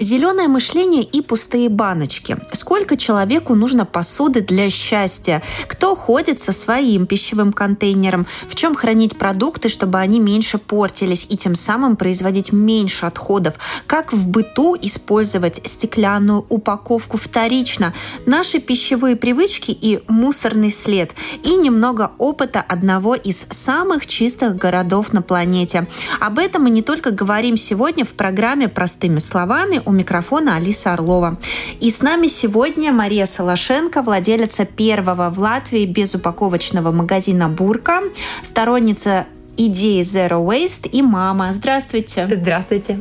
Зеленое мышление и пустые баночки. Сколько человеку нужно посуды для счастья? Кто ходит со своим пищевым контейнером? В чем хранить продукты, чтобы они меньше портились и тем самым производить меньше отходов? Как в быту использовать стеклянную упаковку вторично? Наши пищевые привычки и мусорный след. И немного опыта одного из самых чистых городов на планете. Об этом мы не только говорим сегодня в программе «Простыми словами», у микрофона Алиса Орлова. И с нами сегодня Мария Солошенко, владелица первого в Латвии безупаковочного магазина «Бурка», сторонница идеи Zero Waste и мама. Здравствуйте. Здравствуйте.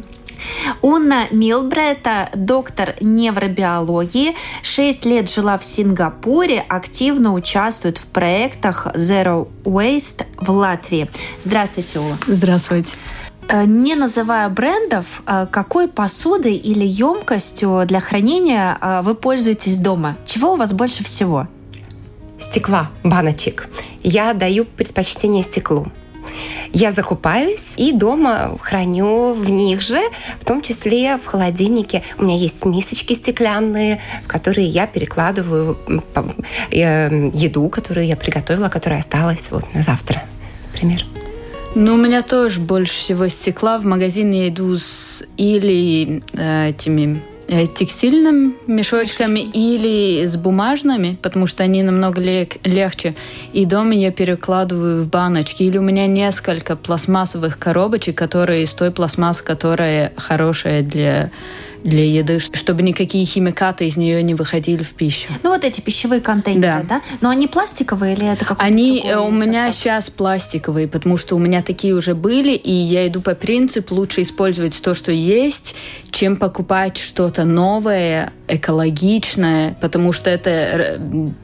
Унна Милбрета, доктор невробиологии, 6 лет жила в Сингапуре, активно участвует в проектах Zero Waste в Латвии. Здравствуйте, Ула. Здравствуйте. Э, не называя брендов, э, какой посудой или емкостью для хранения э, вы пользуетесь дома? Чего у вас больше всего? Стекла, баночек. Я даю предпочтение стеклу. Я закупаюсь и дома храню в них же, в том числе в холодильнике. У меня есть мисочки стеклянные, в которые я перекладываю еду, которую я приготовила, которая осталась вот на завтра, например. Ну, у меня тоже больше всего стекла. В магазин я иду с или э, этими э, текстильными мешочками или с бумажными, потому что они намного лег- легче. И дома я перекладываю в баночки. Или у меня несколько пластмассовых коробочек, которые из той пластмассы, которая хорошая для для еды, чтобы никакие химикаты из нее не выходили в пищу. Ну вот эти пищевые контейнеры, да? да? Но они пластиковые или это какой-то Они э, у меня сейчас пластиковые, потому что у меня такие уже были, и я иду по принципу лучше использовать то, что есть, чем покупать что-то новое, экологичное, потому что это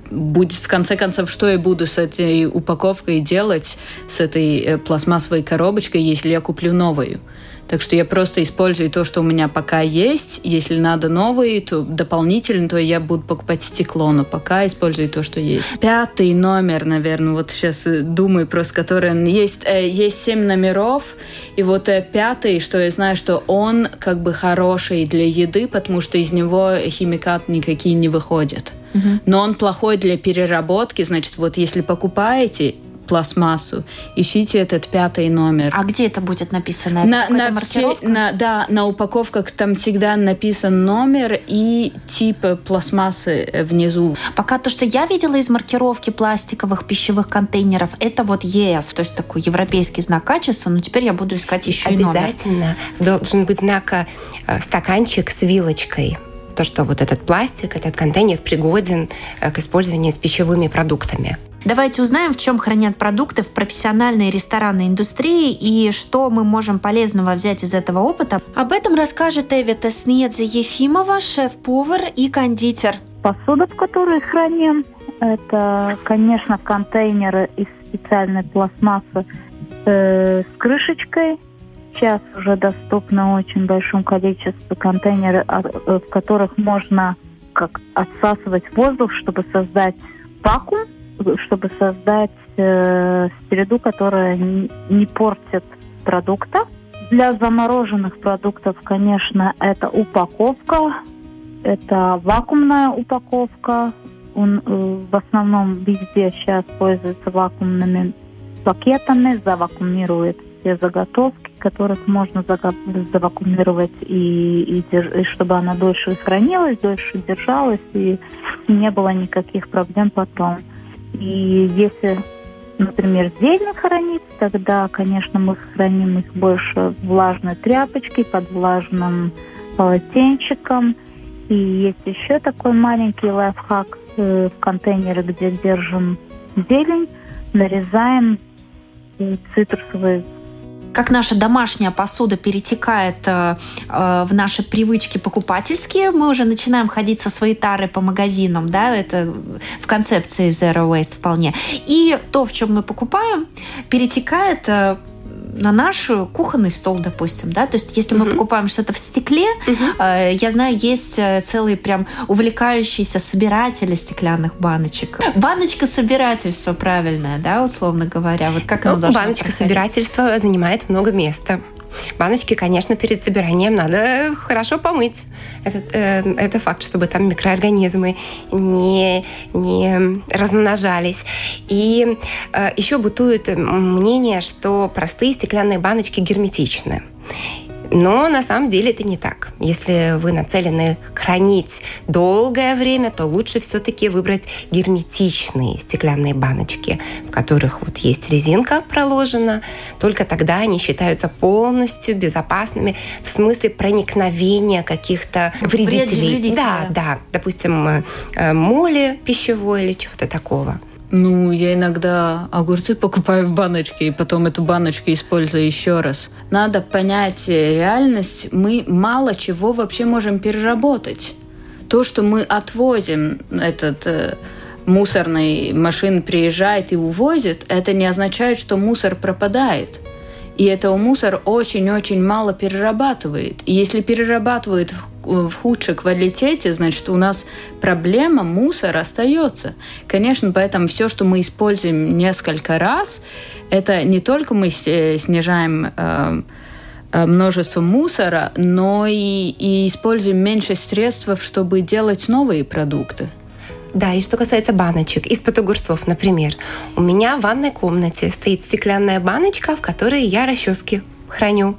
будет в конце концов, что я буду с этой упаковкой делать, с этой э, пластмассовой коробочкой, если я куплю новую. Так что я просто использую то, что у меня пока есть. Если надо новые, то дополнительно, то я буду покупать стекло, но пока использую то, что есть. Пятый номер, наверное, вот сейчас э, думаю просто, который есть, э, есть семь номеров, и вот э, пятый, что я знаю, что он как бы хороший для еды, потому что из него химикаты никакие не выходят. Но он плохой для переработки, значит, вот если покупаете, пластмассу. Ищите этот пятый номер. А где это будет написано? на, на все, на, да, на упаковках там всегда написан номер и тип пластмассы внизу. Пока то, что я видела из маркировки пластиковых пищевых контейнеров, это вот ЕС, то есть такой европейский знак качества, но теперь я буду искать еще Обязательно и номер. должен быть знак э, стаканчик с вилочкой то, что вот этот пластик, этот контейнер пригоден э, к использованию с пищевыми продуктами. Давайте узнаем, в чем хранят продукты в профессиональной ресторанной индустрии и что мы можем полезного взять из этого опыта. Об этом расскажет Эвита Снедзе Ефимова, шеф-повар и кондитер. Посуда, в которой храним, это, конечно, контейнеры из специальной пластмассы э, с крышечкой. Сейчас уже доступно очень большом количестве контейнеров, а, э, в которых можно как отсасывать воздух, чтобы создать вакуум чтобы создать э, среду, которая не, не портит продукта. Для замороженных продуктов, конечно, это упаковка, это вакуумная упаковка. Он э, в основном везде сейчас пользуется вакуумными пакетами, завакумирует все заготовки, которых можно завакумировать и, и, и чтобы она дольше хранилась, дольше держалась и не было никаких проблем потом. И если, например, зелень хранить, тогда, конечно, мы храним их больше влажной тряпочкой, под влажным полотенчиком. И есть еще такой маленький лайфхак э, в контейнере, где держим зелень, нарезаем цитрусовые как наша домашняя посуда перетекает э, э, в наши привычки покупательские, мы уже начинаем ходить со своей тарой по магазинам, да, это в концепции Zero Waste вполне. И то, в чем мы покупаем, перетекает э, на наш кухонный стол, допустим, да, то есть если мы покупаем что-то в стекле, э, я знаю, есть э, целые прям увлекающиеся собиратели стеклянных баночек. Баночка собирательства правильное, да, условно говоря, вот как ну, баночка собирательства занимает много места. Баночки, конечно, перед собиранием надо хорошо помыть. Это, э, это факт, чтобы там микроорганизмы не, не размножались. И э, еще бытует мнение, что простые стеклянные баночки герметичны. Но на самом деле это не так. Если вы нацелены хранить долгое время, то лучше все-таки выбрать герметичные стеклянные баночки, в которых вот есть резинка проложена. Только тогда они считаются полностью безопасными в смысле проникновения каких-то вредителей. Вредителя. Да, да. Допустим, э, моли пищевой или чего-то такого. Ну, я иногда огурцы покупаю в баночке, и потом эту баночку использую еще раз. Надо понять реальность. Мы мало чего вообще можем переработать. То, что мы отвозим, этот э, мусорный машин приезжает и увозит, это не означает, что мусор пропадает. И этого мусор очень-очень мало перерабатывает. И если перерабатывает в худшей квалитете, значит, у нас проблема мусора остается. Конечно, поэтому все, что мы используем несколько раз, это не только мы снижаем э, э, множество мусора, но и, и используем меньше средств, чтобы делать новые продукты. Да, и что касается баночек, из-под огурцов, например. У меня в ванной комнате стоит стеклянная баночка, в которой я расчески храню.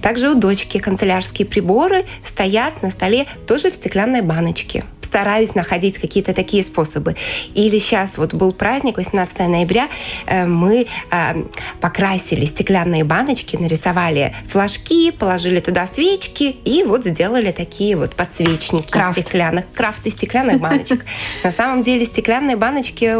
Также у дочки канцелярские приборы стоят на столе тоже в стеклянной баночке стараюсь находить какие-то такие способы. Или сейчас вот был праздник, 18 ноября, э, мы э, покрасили стеклянные баночки, нарисовали флажки, положили туда свечки и вот сделали такие вот подсвечники Крафт. стеклянных, крафт из стеклянных баночек. На самом деле стеклянные баночки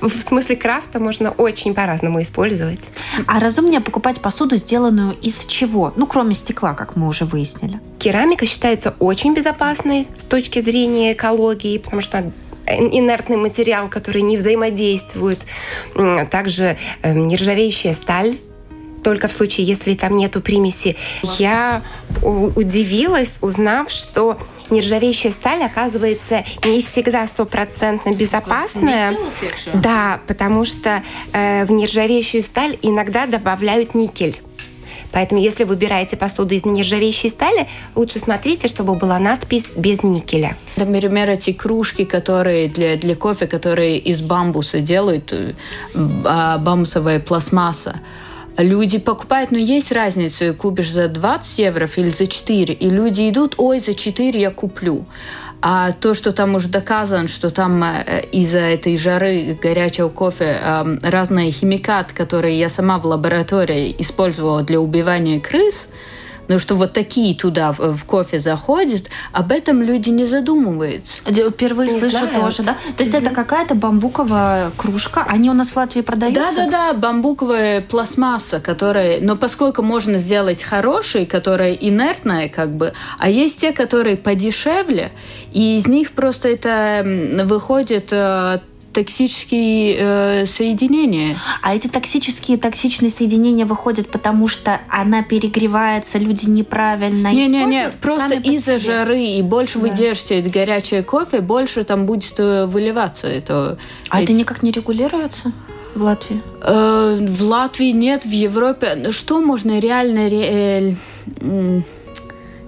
в смысле крафта можно очень по-разному использовать. А разумнее покупать посуду, сделанную из чего? Ну, кроме стекла, как мы уже выяснили. Керамика считается очень безопасной с точки зрения экологии, потому что инертный материал, который не взаимодействует. Также э, нержавеющая сталь только в случае, если там нету примеси. Я удивилась, узнав, что нержавеющая сталь оказывается не всегда стопроцентно безопасная. Да, потому что э, в нержавеющую сталь иногда добавляют никель. Поэтому, если выбираете посуду из нержавеющей стали, лучше смотрите, чтобы была надпись без никеля. Например, эти кружки, которые для, для кофе, которые из бамбуса делают, э, а, бамбусовая пластмасса, Люди покупают, но есть разница, купишь за 20 евро или за 4, и люди идут, ой, за 4 я куплю. А то, что там уже доказано, что там э, из-за этой жары горячего кофе э, разные химикаты, которые я сама в лаборатории использовала для убивания крыс, но что вот такие туда в, в кофе заходят, об этом люди не задумываются. Впервые не слышу знают. тоже, да? То есть угу. это какая-то бамбуковая кружка, они у нас в Латвии продаются? Да-да-да, бамбуковая пластмасса, которая... Но поскольку можно сделать хорошие, которая инертная как бы, а есть те, которые подешевле, и из них просто это выходит э, токсические э, соединения. А эти токсические токсичные соединения выходят, потому что она перегревается, люди неправильно не, используют? Не, не, просто из-за жары и больше да. вы держите горячее кофе, больше там будет э, выливаться это. А эти... это никак не регулируется? В Латвии? Э, в Латвии нет, в Европе. Что можно реально ре... Э,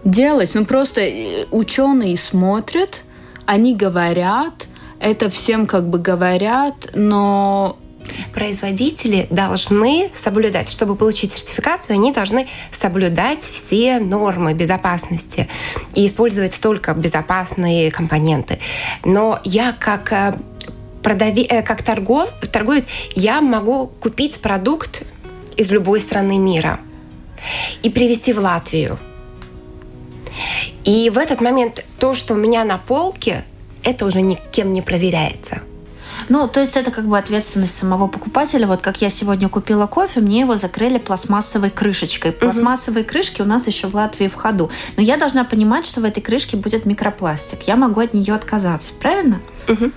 делать? Ну, просто э, ученые смотрят, они говорят, это всем как бы говорят, но производители должны соблюдать, чтобы получить сертификацию, они должны соблюдать все нормы безопасности и использовать только безопасные компоненты. Но я как э, продаве, э, как торгов, торговец, я могу купить продукт из любой страны мира и привезти в Латвию. И в этот момент то, что у меня на полке, это уже никем не проверяется. Ну, то есть это как бы ответственность самого покупателя. Вот как я сегодня купила кофе, мне его закрыли пластмассовой крышечкой. Пластмассовые угу. крышки у нас еще в Латвии в ходу. Но я должна понимать, что в этой крышке будет микропластик. Я могу от нее отказаться, правильно? Угу.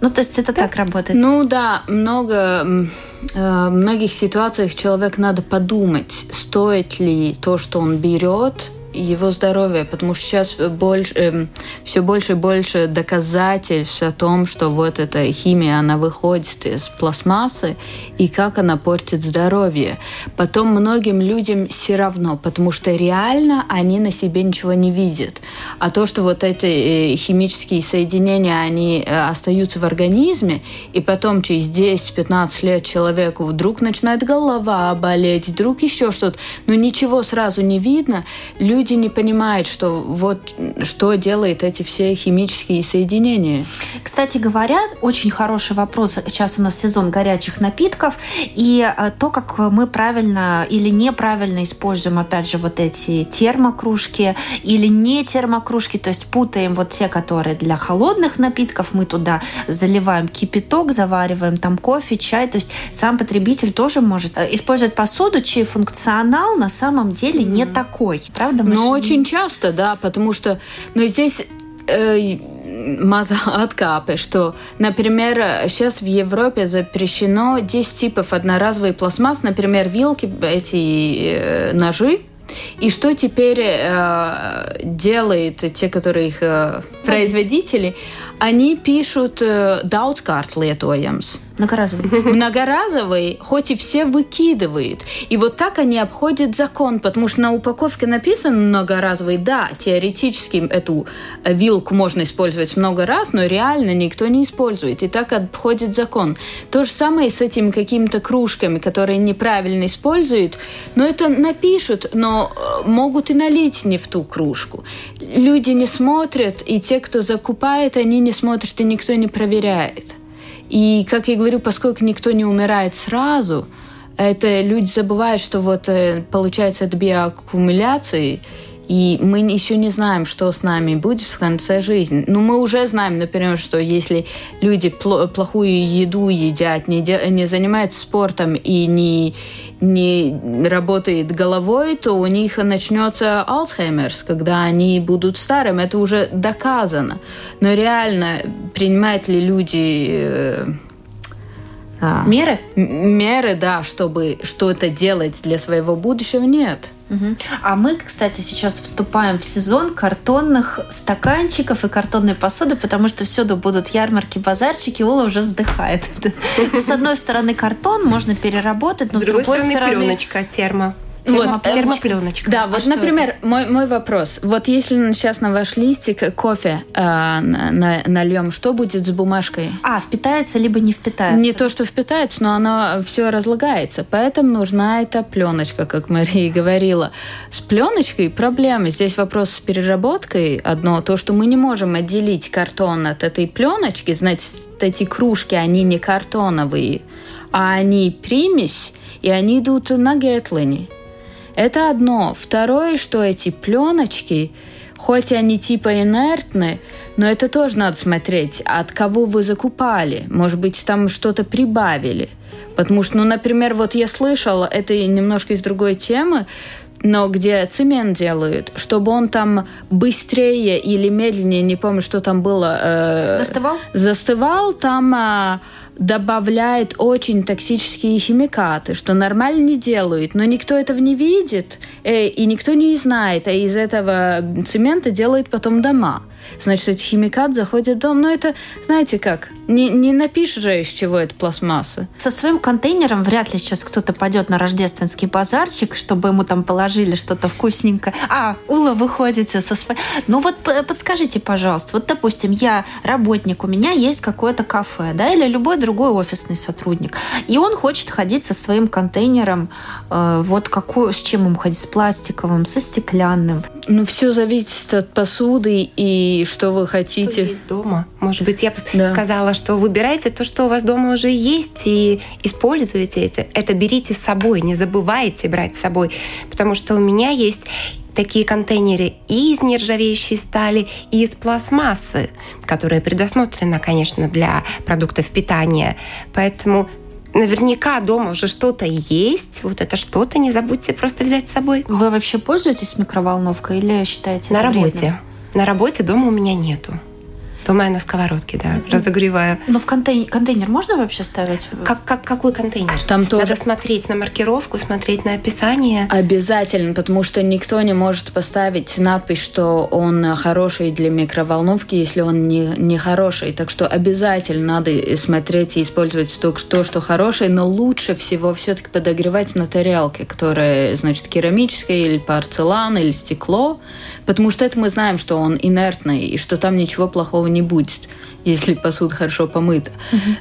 Ну, то есть это да. так работает? Ну да, много э, многих ситуациях человек надо подумать, стоит ли то, что он берет, его здоровье, потому что сейчас больше, э, эм, все больше и больше доказательств о том, что вот эта химия, она выходит из пластмассы, и как она портит здоровье. Потом многим людям все равно, потому что реально они на себе ничего не видят. А то, что вот эти э, химические соединения, они э, остаются в организме, и потом через 10-15 лет человеку вдруг начинает голова болеть, вдруг еще что-то, но ничего сразу не видно, люди люди не понимают, что вот что делает эти все химические соединения. Кстати говоря, очень хороший вопрос. Сейчас у нас сезон горячих напитков. И э, то, как мы правильно или неправильно используем, опять же, вот эти термокружки или не термокружки, то есть путаем вот те, которые для холодных напитков, мы туда заливаем кипяток, завариваем там кофе, чай. То есть сам потребитель тоже может э, использовать посуду, чей функционал на самом деле не такой. Правда, ну, очень часто, да, потому что... Но здесь э, маза откапы, что, например, сейчас в Европе запрещено 10 типов одноразовой пластмасс, например, вилки, эти э, ножи, и что теперь э, делают те, которые их э, производители? Они пишут э, daudzkārt lietojams. Многоразовый. Многоразовый, хоть и все выкидывают. И вот так они обходят закон, потому что на упаковке написано многоразовый. Да, теоретически эту вилку можно использовать много раз, но реально никто не использует. И так обходит закон. То же самое с этими какими-то кружками, которые неправильно используют. Но это напишут, но э, могут и налить не в ту кружку. Люди не смотрят, и те, кто закупает, они не смотрят, и никто не проверяет. И, как я говорю, поскольку никто не умирает сразу, это люди забывают, что вот э, получается это биоаккумуляции, и мы еще не знаем, что с нами будет в конце жизни. Но мы уже знаем, например, что если люди плохую еду едят, не, де, не занимаются спортом и не, не работают головой, то у них начнется Альцгеймерс, когда они будут старым. Это уже доказано. Но реально, принимают ли люди э, а, меры? Меры, да, чтобы что-то делать для своего будущего, нет. Угу. А мы, кстати, сейчас вступаем в сезон картонных стаканчиков и картонной посуды, потому что всюду будут ярмарки, базарчики. Ула уже вздыхает. С одной стороны картон можно переработать, но с, другой стороны пленочка термо. Вот, термопленочка. Да, а вот, например, мой, мой вопрос. Вот если сейчас на ваш листик кофе э, на, нальем, что будет с бумажкой? А, впитается либо не впитается? Не то, что впитается, но оно все разлагается. Поэтому нужна эта пленочка, как Мария говорила. С пленочкой проблемы. Здесь вопрос с переработкой одно. То, что мы не можем отделить картон от этой пленочки. Знаете, эти кружки, они не картоновые, а они примесь, и они идут на гетлине. Это одно. Второе, что эти пленочки, хоть они типа инертны, но это тоже надо смотреть, от кого вы закупали. Может быть, там что-то прибавили. Потому что, ну, например, вот я слышала, это немножко из другой темы, но где цемент делают, чтобы он там быстрее или медленнее, не помню, что там было. Э, застывал? Застывал, там э, добавляет очень токсические химикаты, что нормально не делают, но никто этого не видит, э, и никто не знает, а из этого цемента делают потом дома значит, эти химикаты заходят в дом. Но это, знаете как, не, не напишешь же, из чего это пластмасса. Со своим контейнером вряд ли сейчас кто-то пойдет на рождественский базарчик, чтобы ему там положили что-то вкусненькое. А, Ула выходите со своим... Ну вот подскажите, пожалуйста, вот, допустим, я работник, у меня есть какое-то кафе, да, или любой другой офисный сотрудник, и он хочет ходить со своим контейнером, э, вот какую, с чем ему ходить, с пластиковым, со стеклянным. Ну, все зависит от посуды и что вы хотите. Что есть дома. Может быть, я да. сказала, что выбирайте то, что у вас дома уже есть, и используйте это. Это берите с собой, не забывайте брать с собой. Потому что у меня есть такие контейнеры и из нержавеющей стали, и из пластмассы, которая предусмотрена, конечно, для продуктов питания. Поэтому наверняка дома уже что-то есть. Вот это что-то не забудьте просто взять с собой. Вы вообще пользуетесь микроволновкой или считаете На работе. На работе дома у меня нету. Дома я на сковородке, да, разогреваю. Но в контейнер, контейнер можно вообще ставить? Как, как, какой контейнер? Там тоже Надо смотреть на маркировку, смотреть на описание. Обязательно, потому что никто не может поставить надпись, что он хороший для микроволновки, если он не, не хороший. Так что обязательно надо смотреть и использовать то, то что хорошее, но лучше всего все-таки подогревать на тарелке, которая, значит, керамическая или порцелан, или стекло, потому что это мы знаем, что он инертный, и что там ничего плохого не будет если посуда хорошо помыта.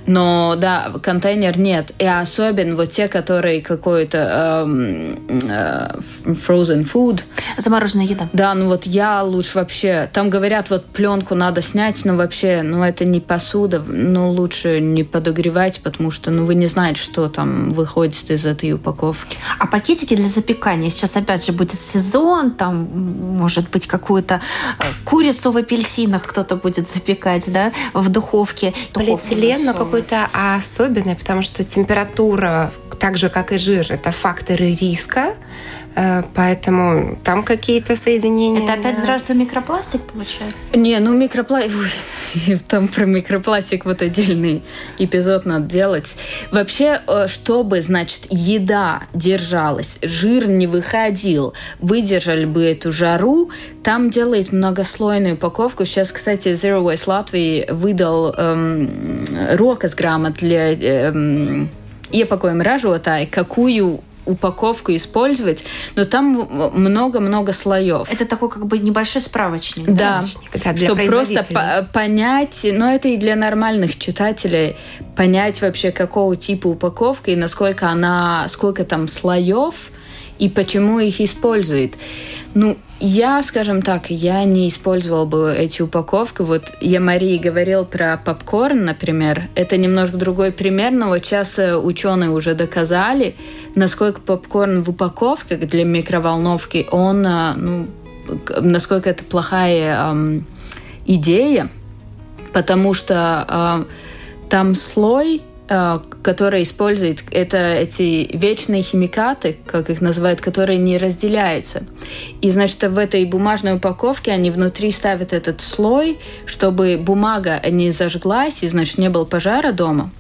Но да, контейнер нет. И особенно вот те, которые какой-то эм, э, frozen food. Замороженная еда. Да, ну вот я лучше вообще... Там говорят, вот пленку надо снять, но вообще, ну это не посуда, ну лучше не подогревать, потому что, ну вы не знаете, что там выходит из этой упаковки. А пакетики для запекания? Сейчас опять же будет сезон, там может быть какую-то э, курицу в апельсинах кто-то будет запекать, да? в духовке. Полиэтилен, но какой-то особенный, потому что температура, так же как и жир, это факторы риска. Э, поэтому там какие-то соединения. Это опять здравствуй микропластик получается? Не, ну микропластик, там про микропластик вот отдельный эпизод надо делать. Вообще, э, чтобы, значит, еда держалась, жир не выходил, выдержали бы эту жару, там делает многослойную упаковку. Сейчас, кстати, Zero Waste Latvia выдал эм, rokas грамот для эм, iepakojuma ražotāji, какую упаковку использовать, но там много-много слоев. Это такой как бы небольшой справочник. Да, да чтобы просто по понять, но это и для нормальных читателей, понять вообще какого типа упаковка и насколько она, сколько там слоев и почему их используют. Ну, я, скажем так, я не использовала бы эти упаковки. Вот я Марии говорил про попкорн, например. Это немножко другой пример, но вот сейчас э, ученые уже доказали, насколько попкорн в упаковках для микроволновки, он, э, ну, насколько это плохая эм, идея, потому что э, там слой которые используют это эти вечные химикаты, как их называют, которые не разделяются. И, значит, в этой бумажной упаковке они внутри ставят этот слой, чтобы бумага не зажглась, и, значит, не было пожара дома.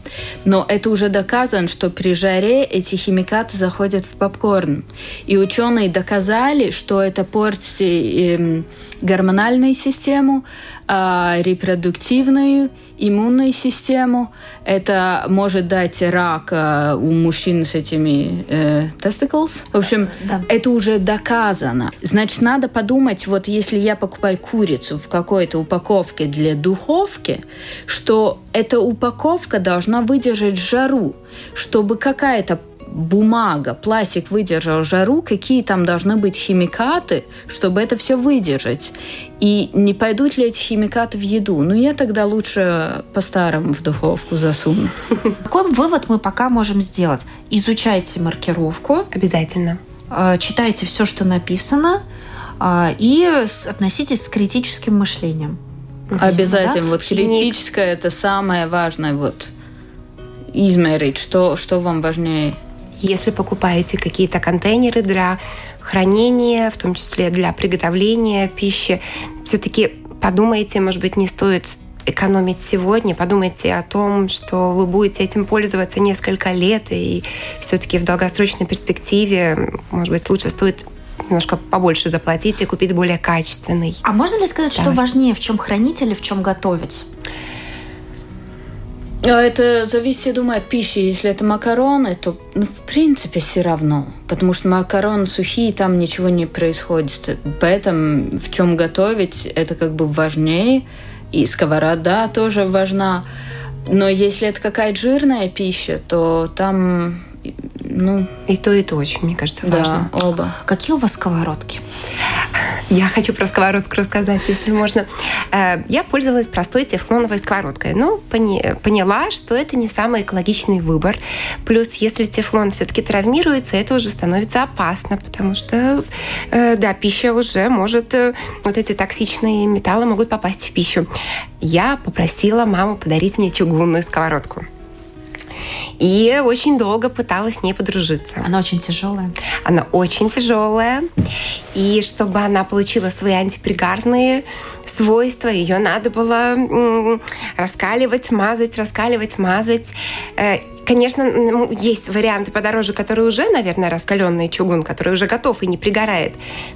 Но это уже доказано, что при жаре эти химикаты заходят в попкорн. И ученые доказали, что это портит эм, гормональную систему, а, репродуктивную, иммунную систему. Это может дать рак э, у мужчин с этими э, testicles. В общем, да. это уже доказано. Значит, надо подумать, вот если я покупаю курицу в какой-то упаковке для духовки, что эта упаковка должна выдержать жару, чтобы какая-то бумага, пластик выдержал жару, какие там должны быть химикаты, чтобы это все выдержать. И не пойдут ли эти химикаты в еду? Ну, я тогда лучше по-старому в духовку засуну. Какой вывод мы пока можем сделать? Изучайте маркировку. Обязательно. Э, читайте все, что написано. Э, и относитесь с критическим мышлением. Обязательно. Да? Вот критическое – это самое важное. Вот измерить, что, что вам важнее если покупаете какие-то контейнеры для хранения, в том числе для приготовления пищи, все-таки подумайте, может быть, не стоит экономить сегодня, подумайте о том, что вы будете этим пользоваться несколько лет, и все-таки в долгосрочной перспективе, может быть, лучше стоит немножко побольше заплатить и купить более качественный. А можно ли сказать, да. что важнее, в чем хранить или в чем готовить? А это зависит, я думаю, от пищи. Если это макароны, то, ну, в принципе, все равно. Потому что макароны сухие, там ничего не происходит. Поэтому в чем готовить, это как бы важнее. И сковорода тоже важна. Но если это какая-то жирная пища, то там ну, и то, и то очень, мне кажется, важно. Да, оба. Какие у вас сковородки? Я хочу про сковородку рассказать, если можно. Э, я пользовалась простой тефлоновой сковородкой, но поняла, что это не самый экологичный выбор. Плюс, если тефлон все-таки травмируется, это уже становится опасно, потому что, э, да, пища уже может, э, вот эти токсичные металлы могут попасть в пищу. Я попросила маму подарить мне чугунную сковородку. И очень долго пыталась с ней подружиться. Она очень тяжелая. Она очень тяжелая. И чтобы она получила свои антипригарные свойства, ее надо было раскаливать, мазать, раскаливать, мазать. Конечно, есть варианты подороже, которые уже, наверное, раскаленный чугун, который уже готов и не пригорает.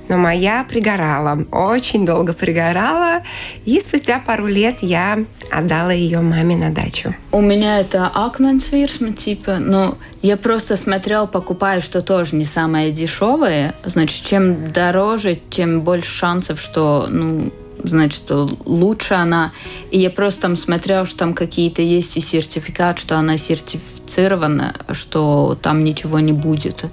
Но моя пригорала, очень долго пригорала. И спустя пару лет я отдала ее маме на дачу. У меня это акменсвирсма типа, но я просто смотрел, покупаю, что тоже не самое дешевое. Значит, чем дороже, тем больше шансов, что ну, значит, лучше она. И я просто там смотрел, что там какие-то есть и сертификат, что она сертифицирована, что там ничего не будет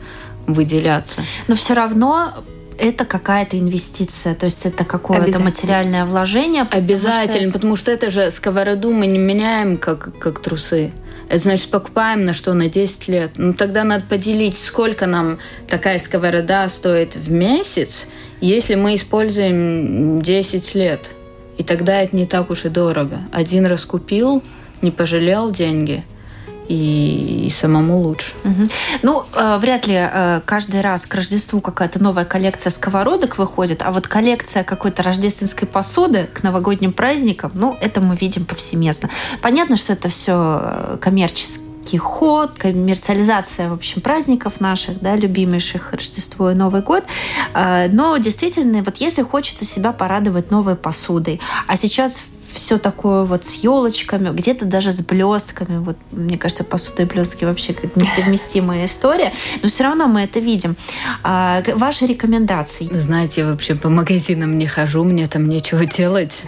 выделяться. Но все равно это какая-то инвестиция, то есть это какое-то материальное вложение. Обязательно, потому что... потому что это же сковороду мы не меняем как, как трусы. Это значит, покупаем на что? На 10 лет. Ну, тогда надо поделить, сколько нам такая сковорода стоит в месяц, если мы используем 10 лет. И тогда это не так уж и дорого. Один раз купил, не пожалел деньги – и, и самому лучше. Угу. Ну, э, вряд ли э, каждый раз к Рождеству какая-то новая коллекция сковородок выходит, а вот коллекция какой-то рождественской посуды к новогодним праздникам, ну, это мы видим повсеместно. Понятно, что это все э, коммерческий ход, коммерциализация, в общем, праздников наших, да, любимейших Рождество и Новый год. Э, но действительно, вот если хочется себя порадовать новой посудой, а сейчас все такое вот с елочками, где-то даже с блестками. Вот, мне кажется, посуда и блестки вообще как несовместимая история. Но все равно мы это видим. А, ваши рекомендации? Знаете, вообще по магазинам не хожу, мне там нечего делать.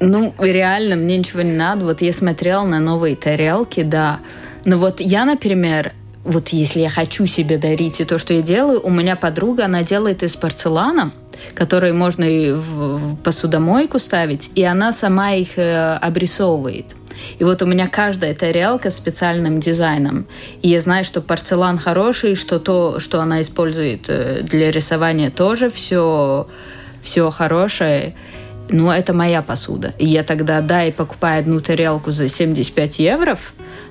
Ну, реально, мне ничего не надо. Вот я смотрела на новые тарелки, да. Но вот я, например, вот если я хочу себе дарить и то, что я делаю, у меня подруга, она делает из порцелана, которые можно и в посудомойку ставить, и она сама их э, обрисовывает. И вот у меня каждая тарелка с специальным дизайном. И я знаю, что порцелан хороший, что то, что она использует э, для рисования, тоже все, все хорошее. Но это моя посуда. И я тогда, да, и покупаю одну тарелку за 75 евро,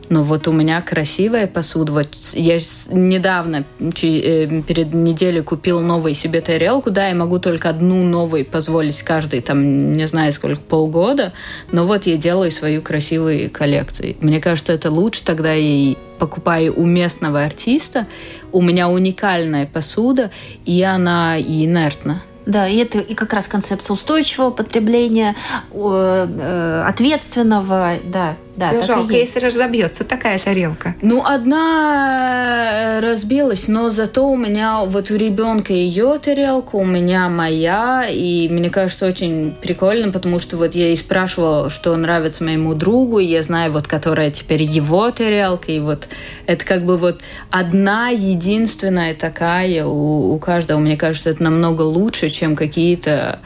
но вот у меня красивая посуда. Вот я недавно, э, перед неделей купил новую себе тарелку. Да, я могу только одну новую позволить каждый, там, не знаю, сколько, полгода. Но вот я делаю свою красивую коллекцию. Мне кажется, это лучше тогда и покупаю у местного артиста. У меня уникальная посуда, и она инертна. Да, и это и как раз концепция устойчивого потребления, э, ответственного, да, да, ну, жалко, если разобьется такая тарелка. Ну, одна э, разбилась, но зато у меня вот у ребенка ее тарелка, у меня моя, и мне кажется очень прикольно, потому что вот я и спрашивала, что нравится моему другу, и я знаю вот, которая теперь его тарелка, и вот это как бы вот одна единственная такая у, у каждого. Мне кажется, это намного лучше, чем какие-то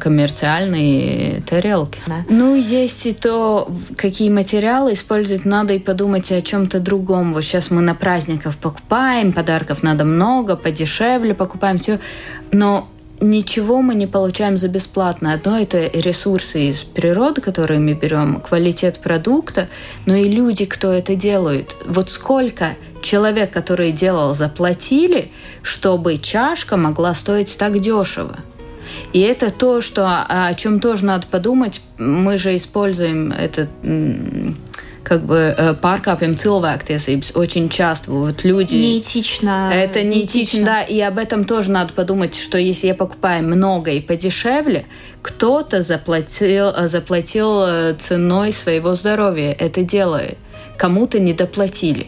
коммерциальные тарелки. Да. Ну, есть и то, какие материалы использовать надо, и подумать о чем-то другом. Вот сейчас мы на праздниках покупаем, подарков надо много, подешевле покупаем все. Но ничего мы не получаем за бесплатно. Одно это ресурсы из природы, которые мы берем, квалитет продукта, но и люди, кто это делают. Вот сколько человек, который делал, заплатили, чтобы чашка могла стоить так дешево. И это то, что, о чем тоже надо подумать. Мы же используем этот как бы э, pārkāpjam cilvēktiesības очень часто. Вот люди... Неэтично. Это неэтично, да. И об этом тоже надо подумать, что если я покупаю много и подешевле, кто-то заплатил, заплатил э, ценой своего здоровья это делает. Кому-то не доплатили.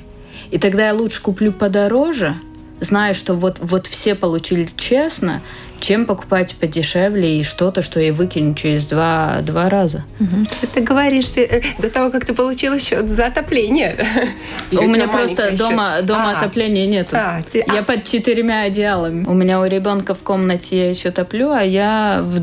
И тогда я лучше куплю подороже, зная, что вот, вот все получили честно, чем покупать подешевле и что-то, что я выкину через два, два раза. Угу. Ты говоришь э, до того, как ты получила счет за отопление. у меня просто дома, дома а, отопления нет. А, те... Я а. под четырьмя одеялами. У меня у ребенка в комнате я еще топлю, а я в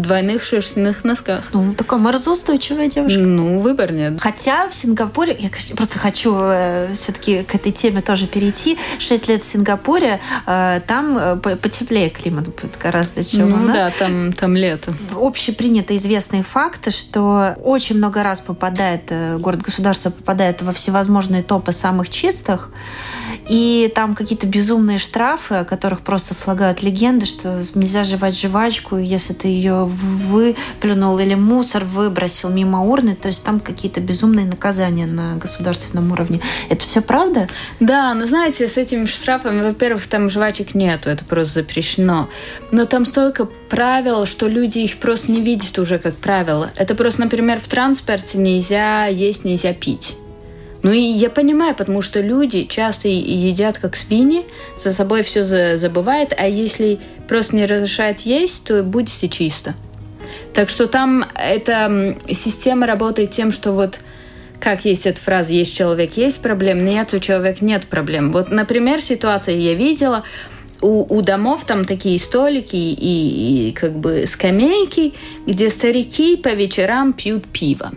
двойных шерстяных носках. Ну, такая морозоустойчивая девушка. Ну, выбор нет. Хотя в Сингапуре, я просто хочу э, все-таки к этой теме тоже перейти. Шесть лет в Сингапуре, э, там потеплее климат будет гораздо, чем ну, у нас. да, там, там лето. Общепринято известные факты, что очень много раз попадает, э, город-государство попадает во всевозможные топы самых чистых, и там какие-то безумные штрафы, о которых просто слагают легенды, что нельзя жевать жвачку, если ты ее выплюнул или мусор выбросил мимо урны, то есть там какие-то безумные наказания на государственном уровне. Это все правда? Да, но знаете, с этими штрафами, во-первых, там жвачек нету, это просто запрещено. Но там столько правил, что люди их просто не видят уже как правило. Это просто, например, в транспорте нельзя есть, нельзя пить. Ну и я понимаю, потому что люди часто едят как свиньи, за собой все забывают, а если просто не разрешают есть, то будете чисто. Так что там эта система работает тем, что вот как есть эта фраза «есть человек, есть проблем», нет у человека нет проблем. Вот, например, ситуация я видела, у, у домов там такие столики и, и как бы скамейки, где старики по вечерам пьют пиво.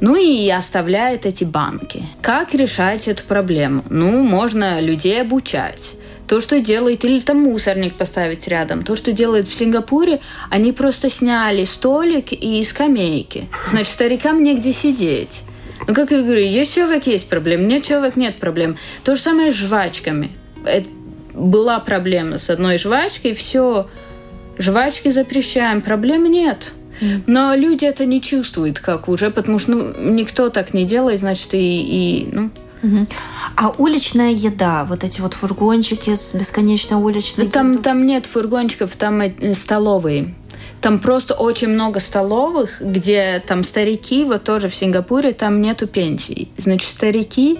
Ну и оставляет эти банки. Как решать эту проблему? Ну, можно людей обучать. То, что делает, или там мусорник поставить рядом. То, что делают в Сингапуре, они просто сняли столик и скамейки. Значит, старикам негде сидеть. Ну, как я говорю, есть человек, есть проблем, нет человек, нет проблем. То же самое с жвачками. Это была проблема с одной жвачкой, все, жвачки запрещаем, проблем нет. Но люди это не чувствуют как уже, потому что ну, никто так не делает, значит, и, и ну, а уличная еда, вот эти вот фургончики с бесконечно уличной ну, там, там нет фургончиков, там э, столовые. Там просто очень много столовых, где там старики, вот тоже в Сингапуре, там нету пенсий. Значит, старики,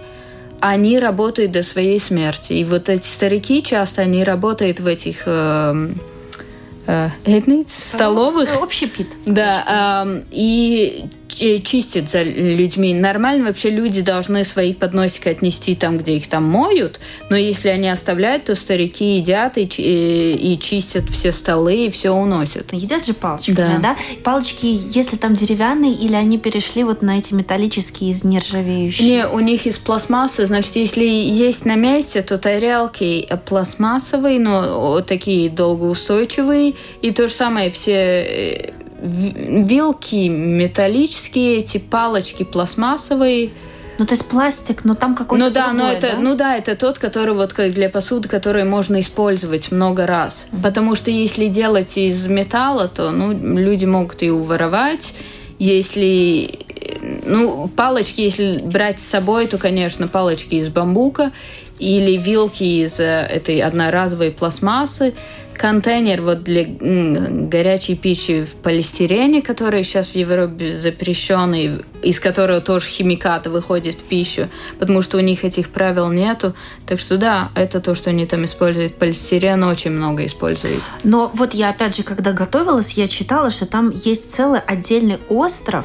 они работают до своей смерти. И вот эти старики часто, они работают в этих... Э, э, столовых. Общепит. Да, э, и чистит за людьми. Нормально вообще люди должны свои подносики отнести там, где их там моют, но если они оставляют, то старики едят и, и, и чистят все столы и все уносят. Едят же палочками, да. да? Палочки, если там деревянные, или они перешли вот на эти металлические из нержавеющие? Не, у них из пластмассы, значит, если есть на месте, то тарелки пластмассовые, но такие долгоустойчивые, и то же самое все э, вилки металлические, эти палочки пластмассовые. Ну, то есть пластик, но там какой-то ну, да, другой, но это, да? Ну да, это тот, который вот как для посуды, который можно использовать много раз. Mm-hmm. Потому что если делать из металла, то ну, люди могут и уворовать. Если ну, палочки, если брать с собой, то, конечно, палочки из бамбука или вилки из э, этой одноразовой пластмассы контейнер вот для горячей пищи в полистирене, который сейчас в Европе запрещенный, из которого тоже химикаты выходят в пищу, потому что у них этих правил нету. Так что да, это то, что они там используют. Полистирен очень много используют. Но вот я опять же, когда готовилась, я читала, что там есть целый отдельный остров,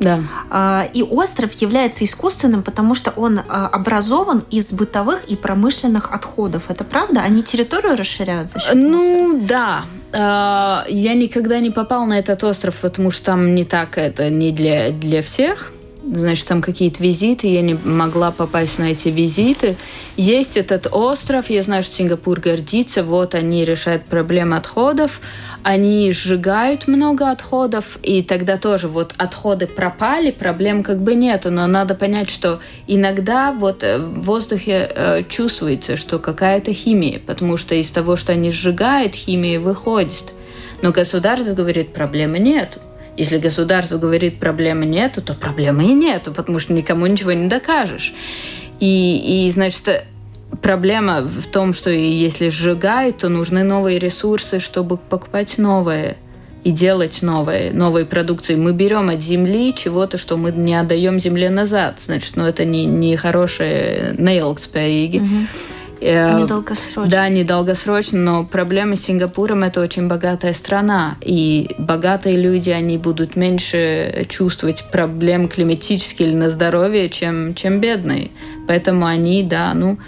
да. А, и остров является искусственным, потому что он а, образован из бытовых и промышленных отходов. Это правда? Они территорию расширяют за счет Ну, мусора? да. А, я никогда не попал на этот остров, потому что там не так это не для, для всех. Значит, там какие-то визиты, я не могла попасть на эти визиты. Есть этот остров, я знаю, что Сингапур гордится, вот они решают проблемы отходов они сжигают много отходов, и тогда тоже вот отходы пропали, проблем как бы нету, но надо понять, что иногда вот э, в воздухе э, чувствуется, что какая-то химия, потому что из того, что они сжигают, химия выходит. Но государство говорит, проблемы нету. Если государство говорит, проблемы нету, то проблемы и нету, потому что никому ничего не докажешь. И, и значит, проблема в том, что если сжигают, то нужны новые ресурсы, чтобы покупать новые и делать новые, новые продукции. Мы берем от земли чего-то, что мы не отдаем земле назад. Значит, ну это не, не хорошие нейлкспейги. Угу. Э, недолгосрочно. Да, недолгосрочно, но проблема с Сингапуром – это очень богатая страна, и богатые люди, они будут меньше чувствовать проблем климатических или на здоровье, чем, чем бедные. Поэтому они, да, ну,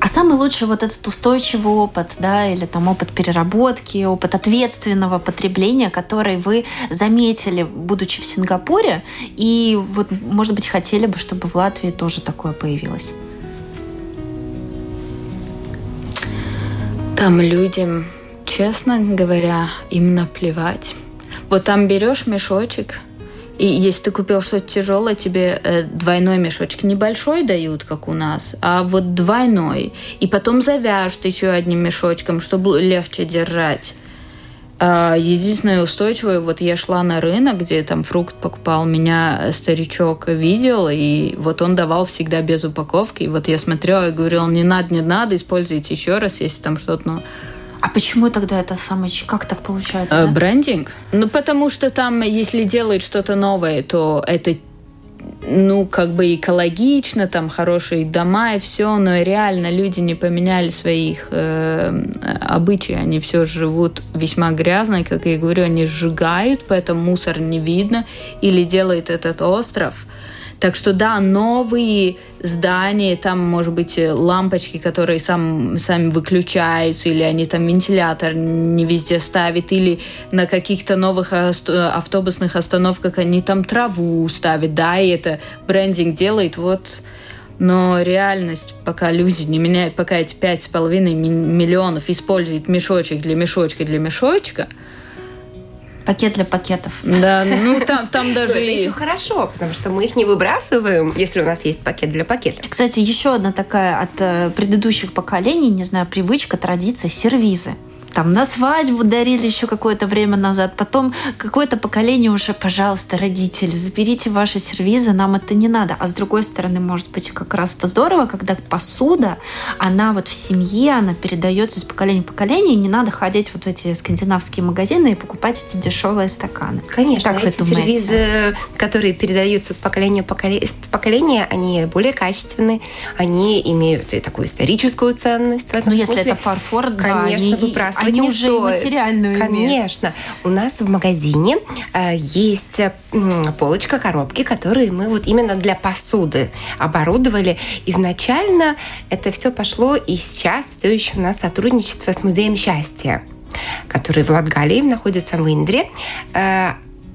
а самый лучший вот этот устойчивый опыт, да, или там опыт переработки, опыт ответственного потребления, который вы заметили, будучи в Сингапуре, и вот, может быть, хотели бы, чтобы в Латвии тоже такое появилось? Там людям, честно говоря, им наплевать. Вот там берешь мешочек, и если ты купил что-то тяжелое, тебе э, двойной мешочек небольшой дают, как у нас, а вот двойной. И потом завяжут еще одним мешочком, чтобы легче держать. А единственное устойчивое, вот я шла на рынок, где там фрукт покупал, меня старичок видел, и вот он давал всегда без упаковки. И вот я смотрела и говорила, не надо, не надо, используйте еще раз, если там что-то, ну, а почему тогда это самое... Как так получается? Э, да? Брендинг? Ну, потому что там, если делают что-то новое, то это ну, как бы экологично, там хорошие дома и все, но реально люди не поменяли своих э, обычаев, они все живут весьма грязно, как я говорю, они сжигают, поэтому мусор не видно, или делает этот остров. Так что да, новые здания, там, может быть, лампочки, которые сам, сами выключаются, или они там вентилятор не везде ставят, или на каких-то новых автобусных остановках они там траву ставят, да, и это брендинг делает, вот. Но реальность, пока люди не меняют, пока эти пять с половиной миллионов используют мешочек для мешочка для мешочка, Пакет для пакетов. Да, ну там, там даже... Это еще хорошо, потому что мы их не выбрасываем, если у нас есть пакет для пакетов. Кстати, еще одна такая от э, предыдущих поколений, не знаю, привычка, традиция, сервизы там на свадьбу дарили еще какое-то время назад, потом какое-то поколение уже, пожалуйста, родители, заберите ваши сервизы, нам это не надо. А с другой стороны, может быть, как раз это здорово, когда посуда, она вот в семье, она передается из поколения в поколение, и не надо ходить вот в эти скандинавские магазины и покупать эти дешевые стаканы. Конечно, как эти сервизы, которые передаются с поколения в поколение, они более качественные, они имеют и такую историческую ценность. В этом ну, если это фарфор, конечно, да, выбрасывать они не уже стоит. материальную Конечно. Имеют. У нас в магазине э, есть э, полочка, коробки, которые мы вот именно для посуды оборудовали. Изначально это все пошло, и сейчас все еще у нас сотрудничество с Музеем счастья который в Латгалии находится в Индре. Э,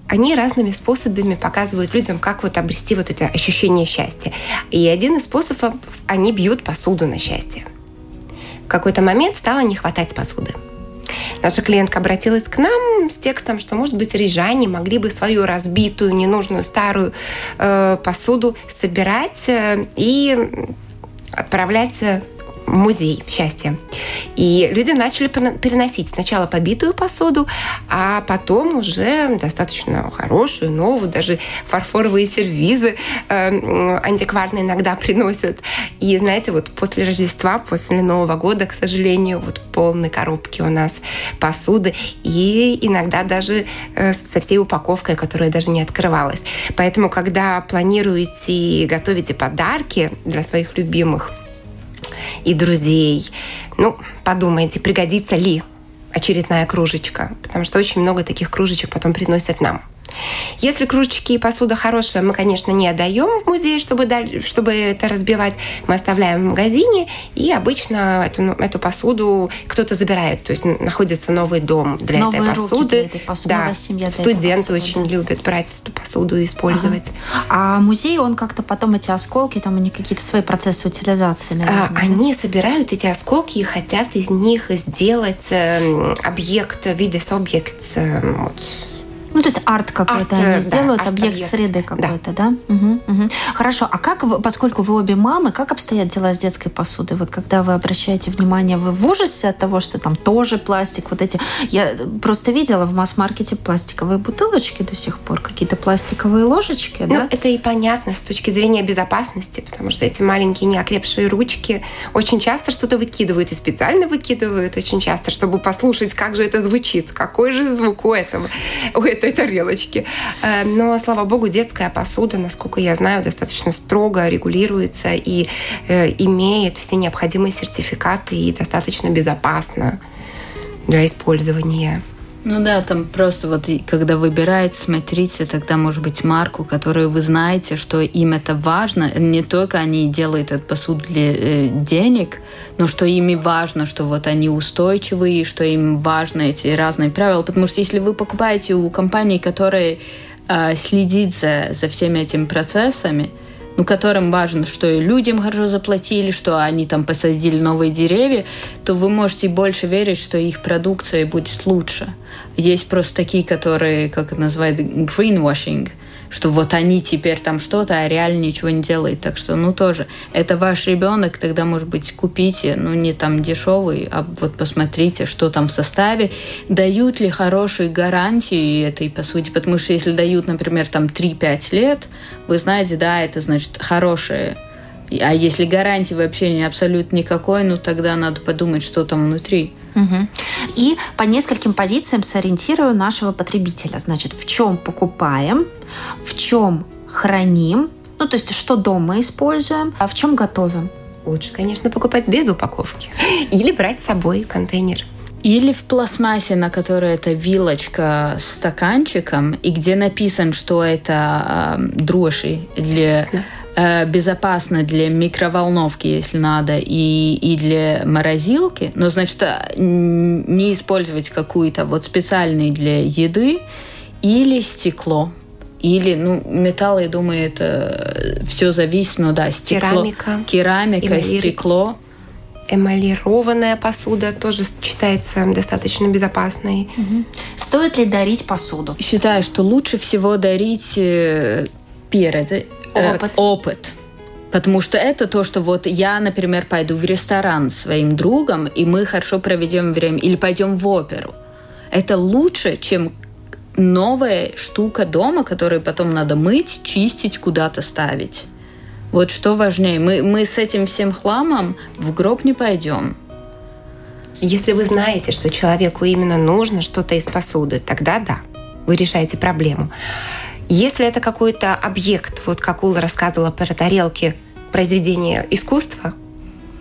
они разными способами показывают людям, как вот обрести вот это ощущение счастья. И один из способов, они бьют посуду на счастье. В какой-то момент стало не хватать посуды. Наша клиентка обратилась к нам с текстом, что, может быть, рижане могли бы свою разбитую, ненужную старую э, посуду собирать э, и отправлять э, музей счастья. И люди начали переносить сначала побитую посуду, а потом уже достаточно хорошую, новую, даже фарфоровые сервизы э, антикварные иногда приносят. И знаете, вот после Рождества, после Нового года, к сожалению, вот полные коробки у нас посуды и иногда даже э, со всей упаковкой, которая даже не открывалась. Поэтому, когда планируете и готовите подарки для своих любимых, и друзей. Ну, подумайте, пригодится ли очередная кружечка, потому что очень много таких кружечек потом приносят нам. Если кружечки и посуда хорошая, мы, конечно, не отдаем в музей, чтобы, чтобы это разбивать. Мы оставляем в магазине, и обычно эту, эту посуду кто-то забирает. То есть находится новый дом для Новые этой посуды. Для этой посуды. Да. Семья Студенты очень любят брать эту посуду и использовать. Ага. А музей, он как-то потом эти осколки, там они какие-то свои процессы утилизации, наверное, а, Они собирают эти осколки и хотят из них сделать э, объект, видес объект, вот, ну, то есть арт какой-то арт, они да, сделают, объект, объект среды какой-то, да? да? Угу, угу. Хорошо. А как, вы, поскольку вы обе мамы, как обстоят дела с детской посудой? Вот когда вы обращаете внимание, вы в ужасе от того, что там тоже пластик, вот эти... Я просто видела в масс-маркете пластиковые бутылочки до сих пор, какие-то пластиковые ложечки, ну, да? это и понятно с точки зрения безопасности, потому что эти маленькие неокрепшие ручки очень часто что-то выкидывают и специально выкидывают очень часто, чтобы послушать, как же это звучит, какой же звук у этого, у этого этой тарелочки. Э, но, слава богу, детская посуда, насколько я знаю, достаточно строго регулируется и э, имеет все необходимые сертификаты и достаточно безопасно для использования. Ну да, там просто вот когда выбираете, смотрите тогда, может быть, марку, которую вы знаете, что им это важно. Не только они делают эту посуду для э, денег, но что им и важно, что вот они устойчивые, что им важны эти разные правила. Потому что если вы покупаете у компании, которая э, следит за, за всеми этими процессами, ну, которым важно, что и людям хорошо заплатили, что они там посадили новые деревья, то вы можете больше верить, что их продукция будет лучше. Есть просто такие, которые, как это называют, greenwashing, что вот они теперь там что-то, а реально ничего не делают. Так что, ну, тоже, это ваш ребенок, тогда, может быть, купите, ну, не там дешевый, а вот посмотрите, что там в составе. Дают ли хорошие гарантии этой посуде? Потому что если дают, например, там 3-5 лет, вы знаете, да, это значит хорошее а если гарантии вообще не абсолютно никакой, ну тогда надо подумать, что там внутри. Угу. И по нескольким позициям сориентирую нашего потребителя. Значит, в чем покупаем, в чем храним, ну то есть что дома используем, а в чем готовим. Лучше, конечно, покупать без упаковки. Или брать с собой контейнер. Или в пластмассе, на которой это вилочка с стаканчиком, и где написано, что это э, дрожжи для... Ясно Э, безопасно для микроволновки, если надо, и, и для морозилки, но, значит, э, не использовать какую-то вот специальную для еды или стекло. Или, ну, металл, я думаю, это все зависит, но да, стекло. Керамика. Керамика, Эмалир... стекло. Эмалированная посуда тоже считается достаточно безопасной. Угу. Стоит ли дарить посуду? Считаю, что лучше всего дарить перед Э, опыт. опыт. Потому что это то, что вот я, например, пойду в ресторан с своим другом, и мы хорошо проведем время, или пойдем в оперу. Это лучше, чем новая штука дома, которую потом надо мыть, чистить, куда-то ставить. Вот что важнее. Мы, мы с этим всем хламом в гроб не пойдем. Если вы знаете, что человеку именно нужно что-то из посуды, тогда да, вы решаете проблему. Если это какой-то объект, вот как Ула рассказывала про тарелки, произведения искусства,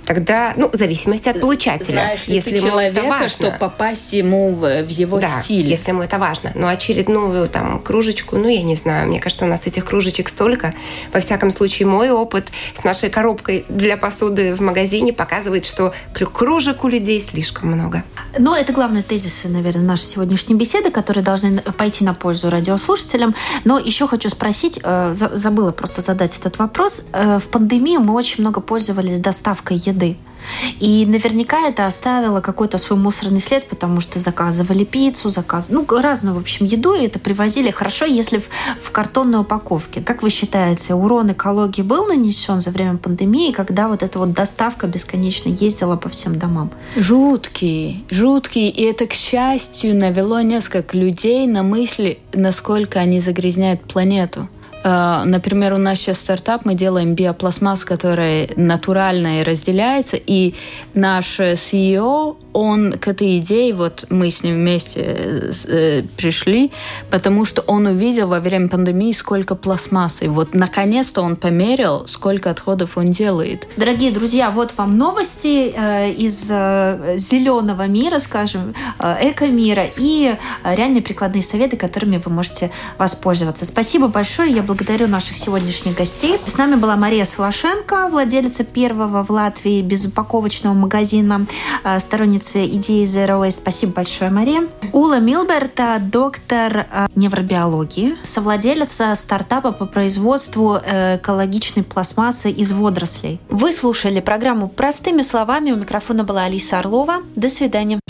тогда, ну, в зависимости от получателя. Знаешь если ему человека, это важно, что попасть ему в, в его да, стиль. если ему это важно. Но очередную там кружечку, ну, я не знаю, мне кажется, у нас этих кружечек столько. Во всяком случае, мой опыт с нашей коробкой для посуды в магазине показывает, что кружек у людей слишком много. Ну, это главные тезисы, наверное, нашей сегодняшней беседы, которые должны пойти на пользу радиослушателям. Но еще хочу спросить, э, забыла просто задать этот вопрос. Э, в пандемию мы очень много пользовались доставкой еды еды. И наверняка это оставило какой-то свой мусорный след, потому что заказывали пиццу, заказ... ну, разную, в общем, еду, и это привозили хорошо, если в, в картонной упаковке. Как вы считаете, урон экологии был нанесен за время пандемии, когда вот эта вот доставка бесконечно ездила по всем домам? Жуткий, жуткий. И это, к счастью, навело несколько людей на мысли, насколько они загрязняют планету. Э, например, у нас сейчас стартап, мы делаем биопластмасс, который натурально и разделяется, и наш CEO, он к этой идее, вот мы с ним вместе э, э, пришли, потому что он увидел во время пандемии, сколько пластмассы. Вот наконец-то он померил, сколько отходов он делает. Дорогие друзья, вот вам новости из зеленого мира, скажем, эко-мира, и реальные прикладные советы, которыми вы можете воспользоваться. Спасибо большое. Я благодарю наших сегодняшних гостей. С нами была Мария Солошенко, владелица первого в Латвии безупаковочного магазина, э, сторонница идеи Zero Waste. Спасибо большое, Мария. Ула Милберта, доктор э, невробиологии, совладелица стартапа по производству э, экологичной пластмассы из водорослей. Вы слушали программу «Простыми словами». У микрофона была Алиса Орлова. До свидания.